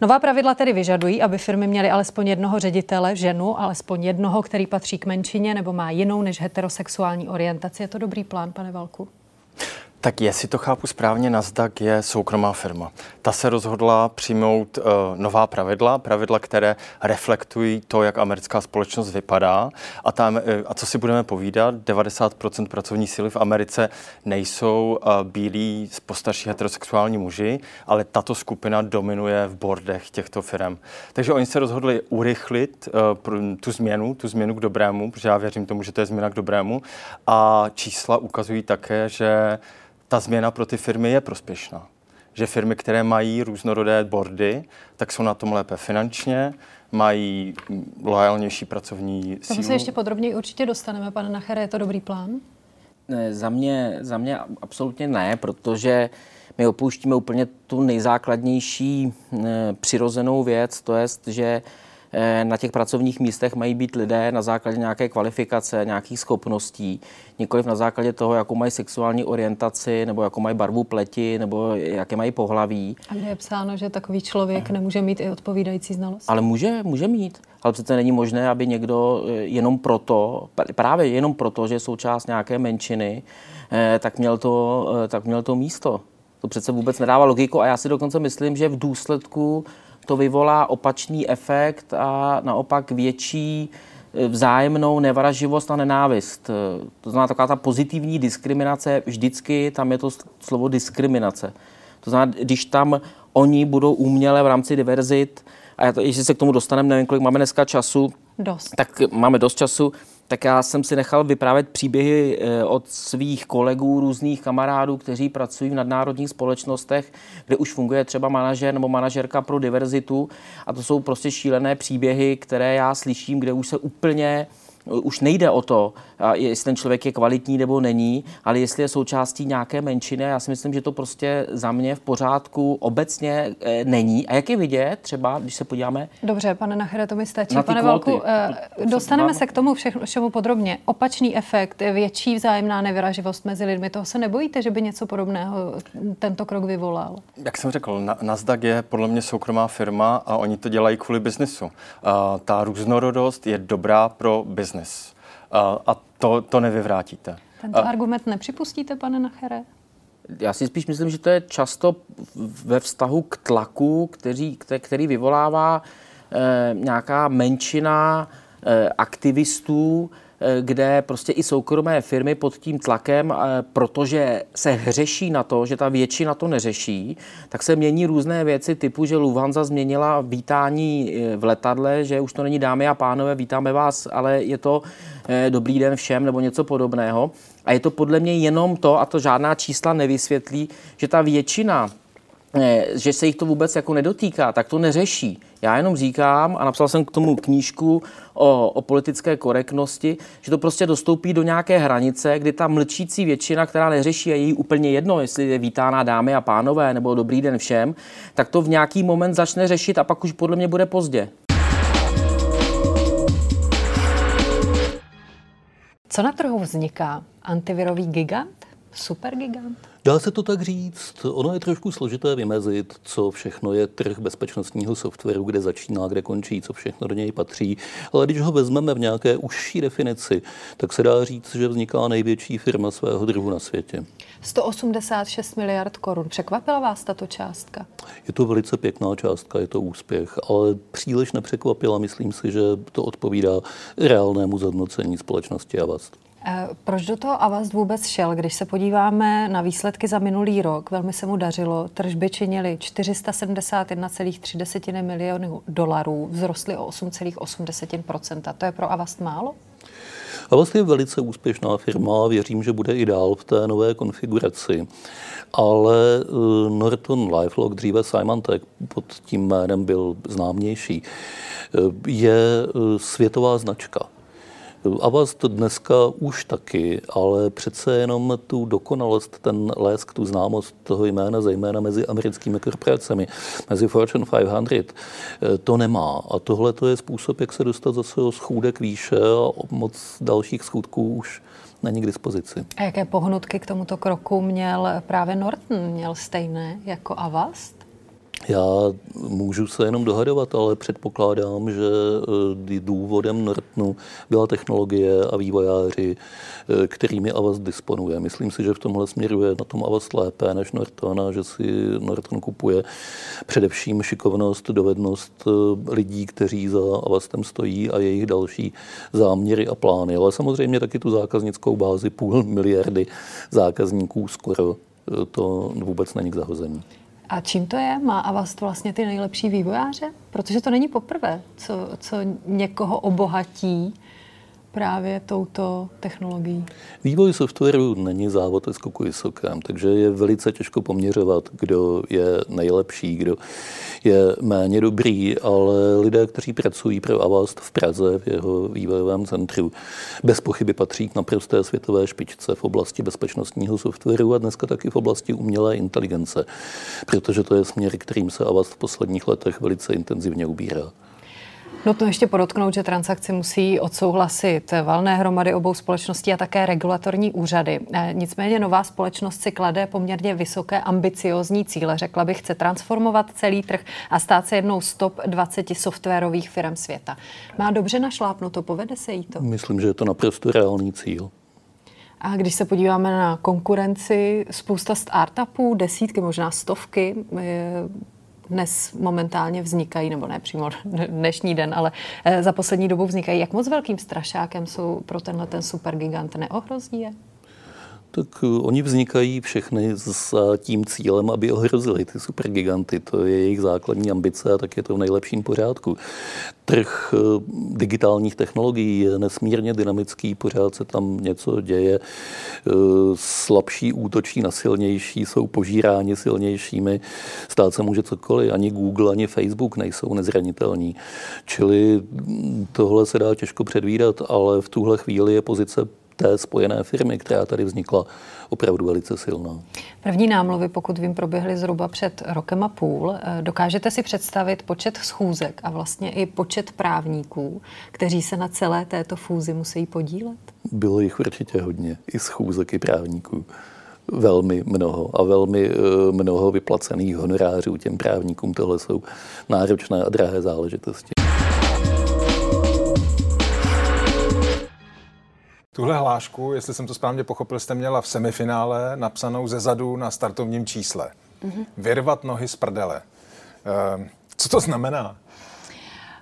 Nová pravidla tedy vyžadují, aby firmy měly alespoň jednoho ředitele, ženu, alespoň jednoho, který patří k menšině nebo má jinou než heterosexuální orientaci. Je to dobrý plán, pane Valku? Tak jestli to chápu správně, Nasdaq je soukromá firma. Ta se rozhodla přijmout uh, nová pravidla, pravidla, které reflektují to, jak americká společnost vypadá. A, tam, uh, a co si budeme povídat, 90% pracovní síly v Americe nejsou uh, bílí, postarší heterosexuální muži, ale tato skupina dominuje v bordech těchto firm. Takže oni se rozhodli urychlit uh, tu změnu, tu změnu k dobrému, protože já věřím tomu, že to je změna k dobrému. A čísla ukazují také, že ta změna pro ty firmy je prospěšná. Že firmy, které mají různorodé bordy, tak jsou na tom lépe finančně, mají loajálnější pracovní sílu. To se ještě podrobněji určitě dostaneme, pane Nachere, je to dobrý plán? Ne, za, mě, za mě absolutně ne, protože my opouštíme úplně tu nejzákladnější e, přirozenou věc, to je, že na těch pracovních místech mají být lidé na základě nějaké kvalifikace, nějakých schopností, nikoliv na základě toho, jakou mají sexuální orientaci, nebo jakou mají barvu pleti, nebo jaké mají pohlaví. A kde je psáno, že takový člověk nemůže mít i odpovídající znalost? Ale může, může mít. Ale přece není možné, aby někdo eh, jenom proto, právě jenom proto, že je součást nějaké menšiny, eh, tak měl to, tak měl to místo. To přece vůbec nedává logiku a já si dokonce myslím, že v důsledku to vyvolá opačný efekt a naopak větší e, vzájemnou nevraživost a nenávist. E, to znamená taková ta pozitivní diskriminace, vždycky tam je to slovo diskriminace. To znamená, když tam oni budou uměle v rámci diverzit, a já to, jestli se k tomu dostaneme, nevím, kolik máme dneska času, dost. tak máme dost času, tak já jsem si nechal vyprávět příběhy eh, od svých kolegů, různých kamarádů, kteří pracují v nadnárodních společnostech, kde už funguje třeba manažer nebo manažerka pro diverzitu. A to jsou prostě šílené příběhy, které já slyším, kde už se úplně už nejde o to, jestli ten člověk je kvalitní nebo není, ale jestli je součástí nějaké menšiny. Já si myslím, že to prostě za mě v pořádku obecně e, není. A jak je vidět, třeba, když se podíváme. Dobře, pane Nachere, to mi stačí. Pane Valku, e, dostaneme se k tomu všechno, všemu podrobně. Opačný efekt, větší vzájemná nevyraživost mezi lidmi. Toho se nebojíte, že by něco podobného tento krok vyvolal? Jak jsem řekl, Nasdaq je podle mě soukromá firma a oni to dělají kvůli biznesu. Ta různorodost je dobrá pro biznes business. A, a to, to nevyvrátíte. Tento a, argument nepřipustíte, pane Nachere? Já si spíš myslím, že to je často ve vztahu k tlaku, který, který vyvolává eh, nějaká menšina eh, aktivistů, Eh, kde prostě i soukromé firmy pod tím tlakem, eh, protože se hřeší na to, že ta většina to neřeší, tak se mění různé věci typu, že Lufthansa změnila vítání eh, v letadle, že už to není dámy a pánové, vítáme vás, ale je to dobrý den všem nebo něco podobného. A je to podle mě jenom to, a to žádná čísla nevysvětlí, že ta většina že se jich to vůbec jako nedotýká, tak to neřeší. Já jenom říkám, a napsal jsem k tomu knížku o, o politické korektnosti, že to prostě dostoupí do nějaké hranice, kdy ta mlčící většina, která neřeší, je jí úplně jedno, jestli je vítána dámy a pánové nebo dobrý den všem, tak to v nějaký moment začne řešit a pak už podle mě bude pozdě. Co na trhu vzniká? Antivirový gigant? Supergigant? Dá se to tak říct. Ono je trošku složité vymezit, co všechno je trh bezpečnostního softwaru, kde začíná, kde končí, co všechno do něj patří. Ale když ho vezmeme v nějaké užší definici, tak se dá říct, že vzniká největší firma svého druhu na světě. 186 miliard korun. Překvapila vás tato částka? Je to velice pěkná částka, je to úspěch, ale příliš nepřekvapila. Myslím si, že to odpovídá reálnému zhodnocení společnosti Avast. Eh, proč do toho Avast vůbec šel? Když se podíváme na výsledky za minulý rok, velmi se mu dařilo. Tržby činily 471,3 milionů dolarů, vzrostly o 8,8% To je pro Avast málo? Avast je velice úspěšná firma a věřím, že bude i dál v té nové konfiguraci. Ale eh, Norton Lifelock, dříve Symantec, pod tím jménem byl známější, eh, je světová značka Avast dneska už taky, ale přece jenom tu dokonalost, ten lesk, tu známost toho jména, zejména mezi americkými korporacemi, mezi Fortune 500, eh, to nemá. A tohle to je způsob, jak se dostat zase o schůdek výše a moc dalších schůdků už není k dispozici. A jaké pohnutky k tomuto kroku měl právě Norton? Měl stejné jako Avast? Já můžu se jenom dohadovat, ale předpokládám, že eh, důvodem Nortonu byla technologie a vývojáři, eh, kterými Avast disponuje. Myslím si, že v tomhle směru je na tom Avast lépe než Norton a že si Norton kupuje především šikovnost, dovednost eh, lidí, kteří za Avastem stojí a jejich další záměry a plány. Ale samozřejmě taky tu zákaznickou bázi půl miliardy zákazníků skoro to vůbec není k zahození. A čím to je? Má Avast vlastně ty nejlepší vývojáře? Protože to není poprvé, co, co někoho obohatí právě touto technologií? Vývoj softwaru není závod ve skoku vysokém, takže je velice těžko poměřovat, kdo je nejlepší, kdo je méně dobrý, ale lidé, kteří pracují pro Avast v Praze, v jeho vývojovém centru, bez pochyby patří k naprosté světové špičce v oblasti bezpečnostního softwaru a dneska taky v oblasti umělé inteligence, protože to je směr, kterým se Avast v posledních letech velice intenzivně ubírá. No to ještě podotknout, že transakci musí odsouhlasit valné hromady obou společností a také regulatorní úřady. Eh, nicméně nová společnost si klade poměrně vysoké ambiciozní cíle. Řekla bych, chce transformovat celý trh a stát se jednou z top 20 softwarových firm světa. Má dobře našlápnuto, povede se jí to? Myslím, že je to naprosto reálný cíl. A když se podíváme na konkurenci, spousta startupů, desítky, možná stovky, dnes momentálně vznikají, nebo ne přímo dnešní den, ale eh, za poslední dobu vznikají. Jak moc velkým strašákem jsou pro tenhle ten supergigant? Neohrozí je? Tak eh, oni vznikají všechny s tím cílem, aby ohrozili ty supergiganty. To je jejich základní ambice a tak je to v nejlepším pořádku. Trh eh, digitálních technologií je nesmírně dynamický, pořád se tam něco děje. Eh, slabší útočí na silnější, jsou požíráni silnějšími. Stát se může cokoliv. Ani Google, ani Facebook nejsou nezranitelní. Čili hm, tohle se dá těžko předvídat, ale v tuhle chvíli je pozice té spojené firmy, která tady vznikla, opravdu velice silná. První námluvy, pokud vím, proběhly zhruba před rokem a půl. Eh, dokážete si představit počet schůzek a vlastně i počet právníků, kteří se na celé této fúzi musí podílet? Bylo jich určitě hodně, i schůzek, i právníků velmi mnoho a velmi eh, mnoho vyplacených honorářů těm právníkům. Tohle jsou náročné a drahé záležitosti. Tuhle hlášku, jestli jsem to správně pochopil, jste měla v semifinále napsanou ze zadu na startovním čísle. Mm-hmm. Vyrvat nohy z prdele. Uh, co to znamená?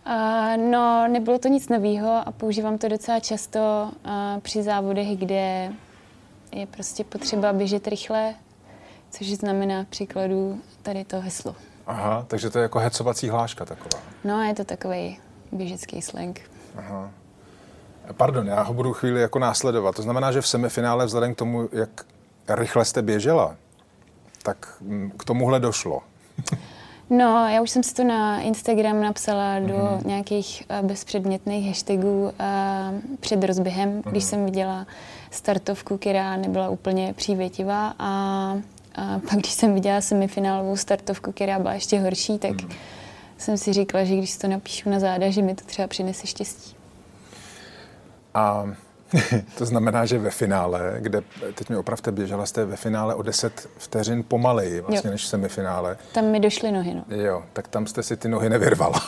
Uh, no, nebylo to nic nového a používám to docela často uh, při závodech, kde je prostě potřeba běžet rychle, což znamená příkladu tady to heslo. Aha, takže to je jako hecovací hláška taková. No, je to takový běžecký slang. Aha. Pardon, já ho budu chvíli jako následovat. To znamená, že v semifinále vzhledem k tomu, jak rychle jste běžela, tak mm, k tomuhle došlo. No, já už jsem si to na Instagram napsala do mm-hmm. nějakých uh, bezpředmětných hashtagů uh, před rozběhem, mm-hmm. když jsem viděla startovku, která nebyla úplně přívětivá a, a pak, když jsem viděla semifinálovou startovku, která byla ještě horší, tak mm-hmm. jsem si říkala, že když si to napíšu na záda, že mi to třeba přinese štěstí. A to znamená, že ve finále, kde teď mi opravdu běžela jste ve finále o 10 vteřin pomaleji vlastně jo. než v semifinále. Tam mi došly nohy, no. Jo, tak tam jste si ty nohy nevyrvala.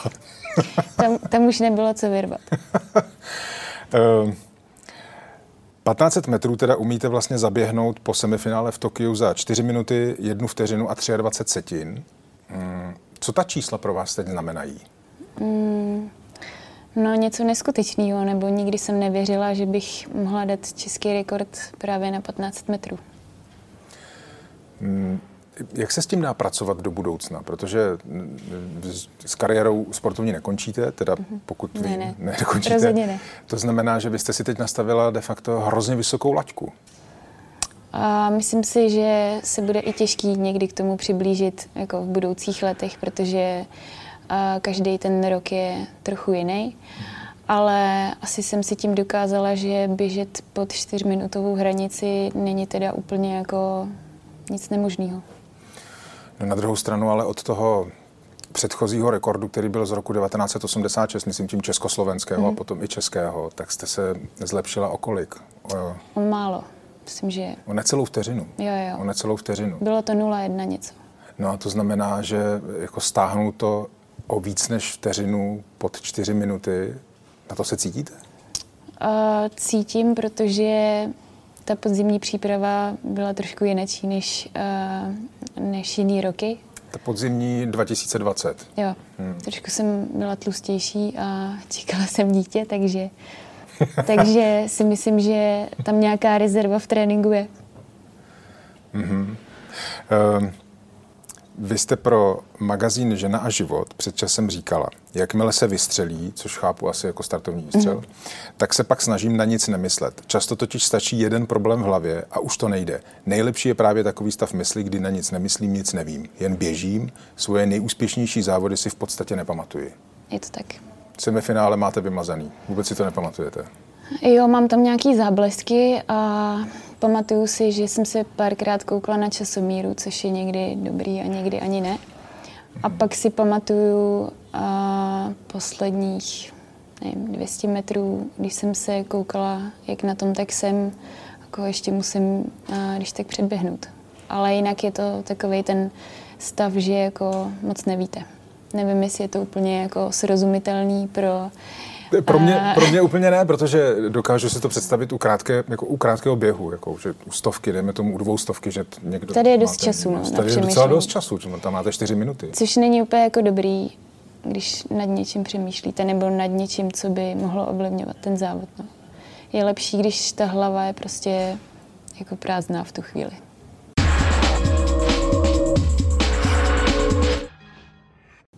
tam, tam už nebylo co vyrvat. 1500 ehm, metrů teda umíte vlastně zaběhnout po semifinále v Tokiu za 4 minuty, 1 vteřinu a 23 setin. Hmm, co ta čísla pro vás teď znamenají? Mm, No něco neskutečného, nebo nikdy jsem nevěřila, že bych mohla dát český rekord právě na 15 metrů. Hmm, jak se s tím dá pracovat do budoucna? Protože s kariérou sportovní nekončíte, teda mhm. pokud vy ne, ne. Rozhodně ne. To znamená, že byste si teď nastavila de facto hrozně vysokou laťku. A myslím si, že se bude i těžký někdy k tomu přiblížit jako v budoucích letech, protože a každý ten rok je trochu jiný. Ale asi jsem si tím dokázala, že běžet pod čtyřminutovou hranici není teda úplně jako nic nemožného. No na druhou stranu ale od toho předchozího rekordu, který byl z roku 1986, myslím tím československého mm. a mhm. potom i českého, tak jste se zlepšila o kolik? O, o málo. Myslím, že... O necelou vteřinu. Jo, jo. O necelou vteřinu. Bylo to 0,1 něco. No a to znamená, že jako stáhnout to o víc než vteřinu pod čtyři minuty, na to se cítíte? Uh, cítím, protože ta podzimní příprava byla trošku jináčí než, uh, než jiný roky. Ta podzimní 2020. Jo, hmm. trošku jsem byla tlustější a čekala jsem dítě, takže, takže si myslím, že tam nějaká rezerva v tréninku je. Mm-hmm. Vy jste pro magazín Žena a život před časem říkala, jakmile se vystřelí, což chápu asi jako startovní výstřel, mm. tak se pak snažím na nic nemyslet. Často totiž stačí jeden problém v hlavě a už to nejde. Nejlepší je právě takový stav mysli, kdy na nic nemyslím, nic nevím. Jen běžím, svoje nejúspěšnější závody si v podstatě nepamatuji. Je to tak. Semifinále máte vymazaný. Vůbec si to nepamatujete. Jo, mám tam nějaký záblesky a pamatuju si, že jsem se párkrát koukla na časomíru, což je někdy dobrý a někdy ani ne. A pak si pamatuju a posledních nevím, 200 metrů, když jsem se koukala, jak na tom, tak jsem, jako ještě musím, a, když tak předběhnout. Ale jinak je to takový ten stav, že jako moc nevíte. Nevím, jestli je to úplně jako srozumitelný pro pro mě, pro mě úplně ne, protože dokážu si to představit u, krátké, jako u krátkého běhu, jako, že u stovky, dejme tomu u dvou stovky, že někdo... Tady je dost máte, času, no, Tady je docela dost času, tam máte čtyři minuty. Což není úplně jako dobrý, když nad něčím přemýšlíte, nebo nad něčím, co by mohlo ovlivňovat ten závod. No. Je lepší, když ta hlava je prostě jako prázdná v tu chvíli.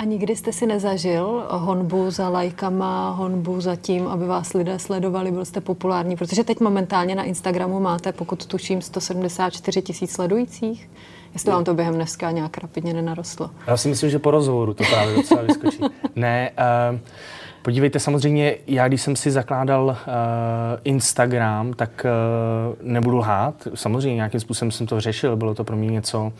A nikdy jste si nezažil honbu za lajkama, honbu za tím, aby vás lidé sledovali, byl jste populární? Protože teď momentálně na Instagramu máte, pokud tuším, 174 tisíc sledujících. Jestli vám to během dneska nějak rapidně nenarostlo? Já si myslím, že po rozhovoru to právě docela vyskočí. ne, uh, Podívejte, samozřejmě, já když jsem si zakládal uh, Instagram, tak uh, nebudu lhát. Samozřejmě nějakým způsobem jsem to řešil, bylo to pro mě něco, uh,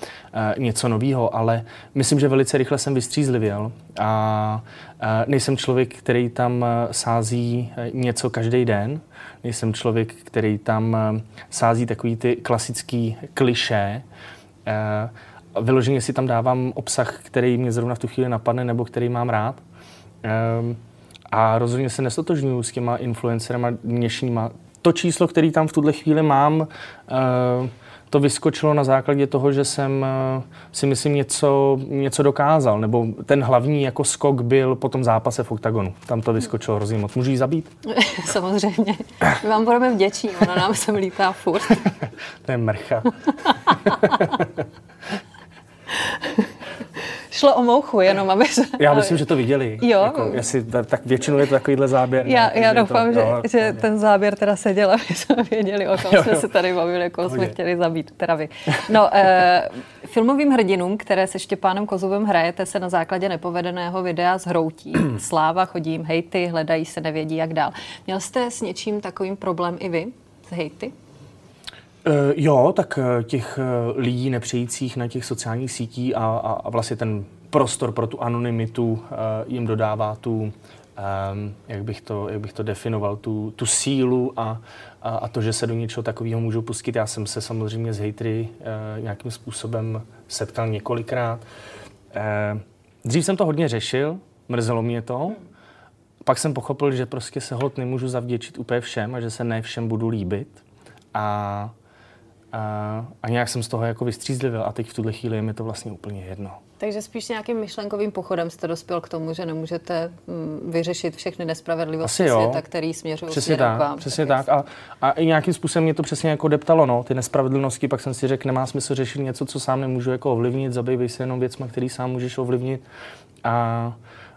něco nového, ale myslím, že velice rychle jsem vystřízlivěl a uh, nejsem člověk, který tam sází něco každý den. Nejsem člověk, který tam sází takový ty klasický kliše. Uh, vyloženě si tam dávám obsah, který mě zrovna v tu chvíli napadne nebo který mám rád. Uh, a rozhodně se nestotožňuju s těma influencerama dnešníma. To číslo, který tam v tuhle chvíli mám, eh, to vyskočilo na základě toho, že jsem eh, si myslím něco, něco dokázal, nebo ten hlavní jako skok byl po tom zápase v oktagonu. Tam to vyskočilo hrozně moc. Můžu jí zabít? Samozřejmě. My vám budeme vděční, ona nám sem lítá furt. to je mrcha. šlo o mouchu, jenom aby se... Já myslím, že to viděli. Jo. Jako, jestli, tak většinou je to takovýhle záběr. Já, ne, já doufám, to, že, jo, že ten záběr teda seděl, aby jsme věděli, o kom jsme se tady bavili, koho jsme chtěli zabít, teda vy. No, eh, filmovým hrdinům, které se Štěpánem Kozubem hrajete, se na základě nepovedeného videa zhroutí. Sláva, chodím, hejty, hledají se, nevědí, jak dál. Měl jste s něčím takovým problém i vy? S hejty? Uh, jo, tak uh, těch uh, lidí nepřejících na těch sociálních sítí a, a, a vlastně ten prostor pro tu anonymitu jim dodává tu, um, jak, bych to, jak bych to definoval, tu, tu sílu a, a, a to, že se do něčeho takového můžu pustit. Já jsem se samozřejmě s hejtry nějakým způsobem setkal několikrát. Dřív jsem to hodně řešil, mrzelo mě to, pak jsem pochopil, že prostě se hod nemůžu zavděčit úplně všem a že se ne všem budu líbit. A a, a nějak jsem z toho jako vystřízlivil a teď v tuhle chvíli je mi to vlastně úplně jedno. Takže spíš nějakým myšlenkovým pochodem jste dospěl k tomu, že nemůžete mm, vyřešit všechny nespravedlivosti světa, který směřují přesně tak, k vám. Přesně tak. tak. A, a i nějakým způsobem mě to přesně jako deptalo, no, ty nespravedlnosti, pak jsem si řekl, nemá smysl řešit něco, co sám nemůžu jako ovlivnit, zabývej se jenom věcmi, který sám můžeš ovlivnit. A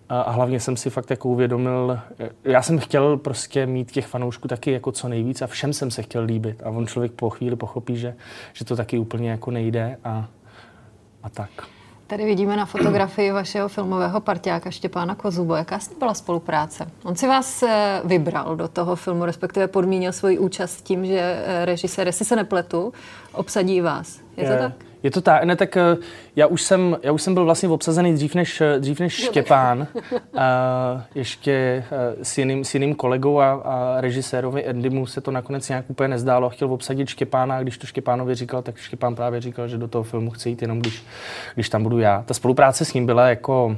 a hlavně jsem si fakt jako uvědomil, já jsem chtěl prostě mít těch fanoušků taky jako co nejvíc a všem jsem se chtěl líbit. A on člověk po chvíli pochopí, že, že to taky úplně jako nejde a, a tak. Tady vidíme na fotografii vašeho filmového partiáka Štěpána Kozubo. Jaká s ním byla spolupráce? On si vás eh, vybral do toho filmu, respektive podmínil svoji účast tím, že eh, režisér, jestli se nepletu, obsadí vás. Je, je to tak? Je to tak, ne, tak eh, já už jsem, já už jsem byl vlastně obsazený dřív než, dřív než Štěpán, a ještě s jiným, s jiným kolegou a, a režisérovi Andymu se to nakonec nějak úplně nezdálo. Chtěl obsadit Štěpána a když to Štěpánovi říkal, tak Štěpán právě říkal, že do toho filmu chce jít jenom když, když tam budu já. Ta spolupráce s ním byla jako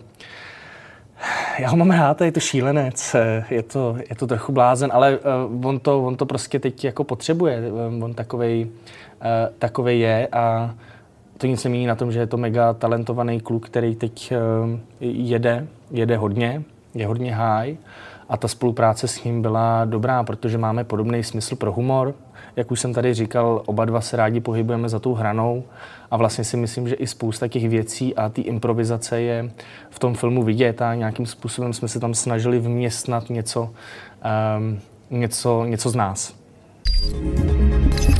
já ho mám rád, je to šílenec, je to, je to trochu blázen, ale on, to, on to prostě teď jako potřebuje. On takovej, takovej je a to nic nemění na tom, že je to mega talentovaný kluk, který teď uh, jede, jede hodně, je hodně high a ta spolupráce s ním byla dobrá, protože máme podobný smysl pro humor. Jak už jsem tady říkal, oba dva se rádi pohybujeme za tou hranou a vlastně si myslím, že i spousta těch věcí a té improvizace je v tom filmu vidět a nějakým způsobem jsme se tam snažili vměstnat něco, um, něco, něco z nás. thank you